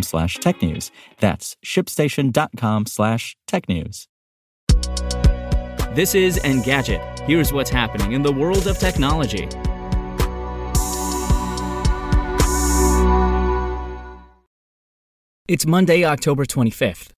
slash tech news. That's shipstation.com slash tech news. This is Engadget. Here's what's happening in the world of technology. It's Monday, October 25th.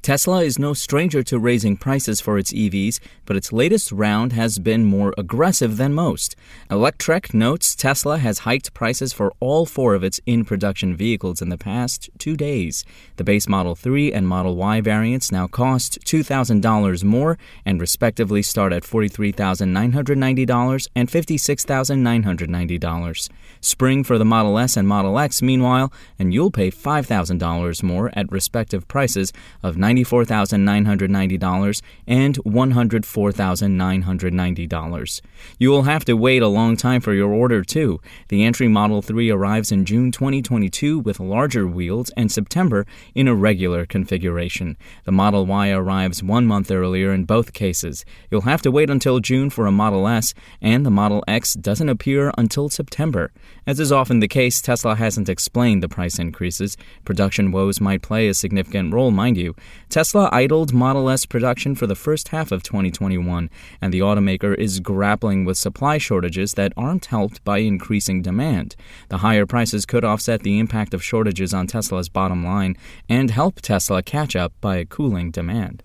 Tesla is no stranger to raising prices for its EVs, but its latest round has been more aggressive than most. Electrek notes Tesla has hiked prices for all four of its in production vehicles in the past two days. The base Model 3 and Model Y variants now cost $2,000 more and respectively start at $43,990 and $56,990. Spring for the Model S and Model X, meanwhile, and you'll pay $5,000 more at respective prices of $94,990 and $104,990. You will have to wait a long time for your order, too. The entry Model 3 arrives in June 2022 with larger wheels and September in a regular configuration. The Model Y arrives one month earlier in both cases. You'll have to wait until June for a Model S, and the Model X doesn't appear until September. As is often the case, Tesla hasn't explained the price increases. Production woes might play a significant role, mind you. Tesla idled Model S production for the first half of 2021, and the automaker is grappling with supply shortages that aren't helped by increasing demand. The higher prices could offset the impact of shortages on Tesla's bottom line and help Tesla catch up by cooling demand.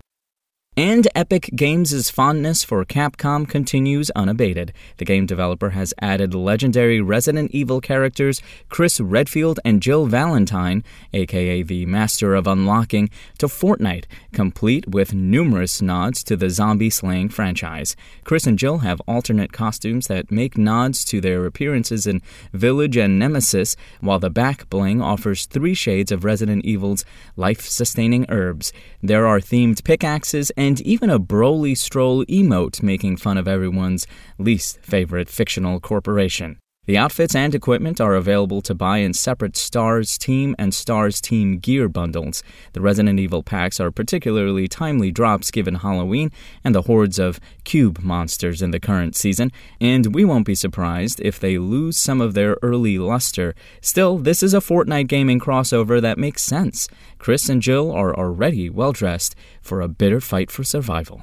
And Epic Games' fondness for Capcom continues unabated. The game developer has added legendary Resident Evil characters Chris Redfield and Jill Valentine, aka the Master of Unlocking, to Fortnite, complete with numerous nods to the zombie slaying franchise. Chris and Jill have alternate costumes that make nods to their appearances in Village and Nemesis, while the back bling offers three shades of Resident Evil's life sustaining herbs. There are themed pickaxes and even a Broly Stroll emote making fun of everyone's least favorite fictional corporation. The outfits and equipment are available to buy in separate Stars Team and Stars Team gear bundles. The Resident Evil packs are particularly timely drops given Halloween and the hordes of cube monsters in the current season, and we won't be surprised if they lose some of their early luster. Still, this is a Fortnite gaming crossover that makes sense. Chris and Jill are already well dressed for a bitter fight for survival.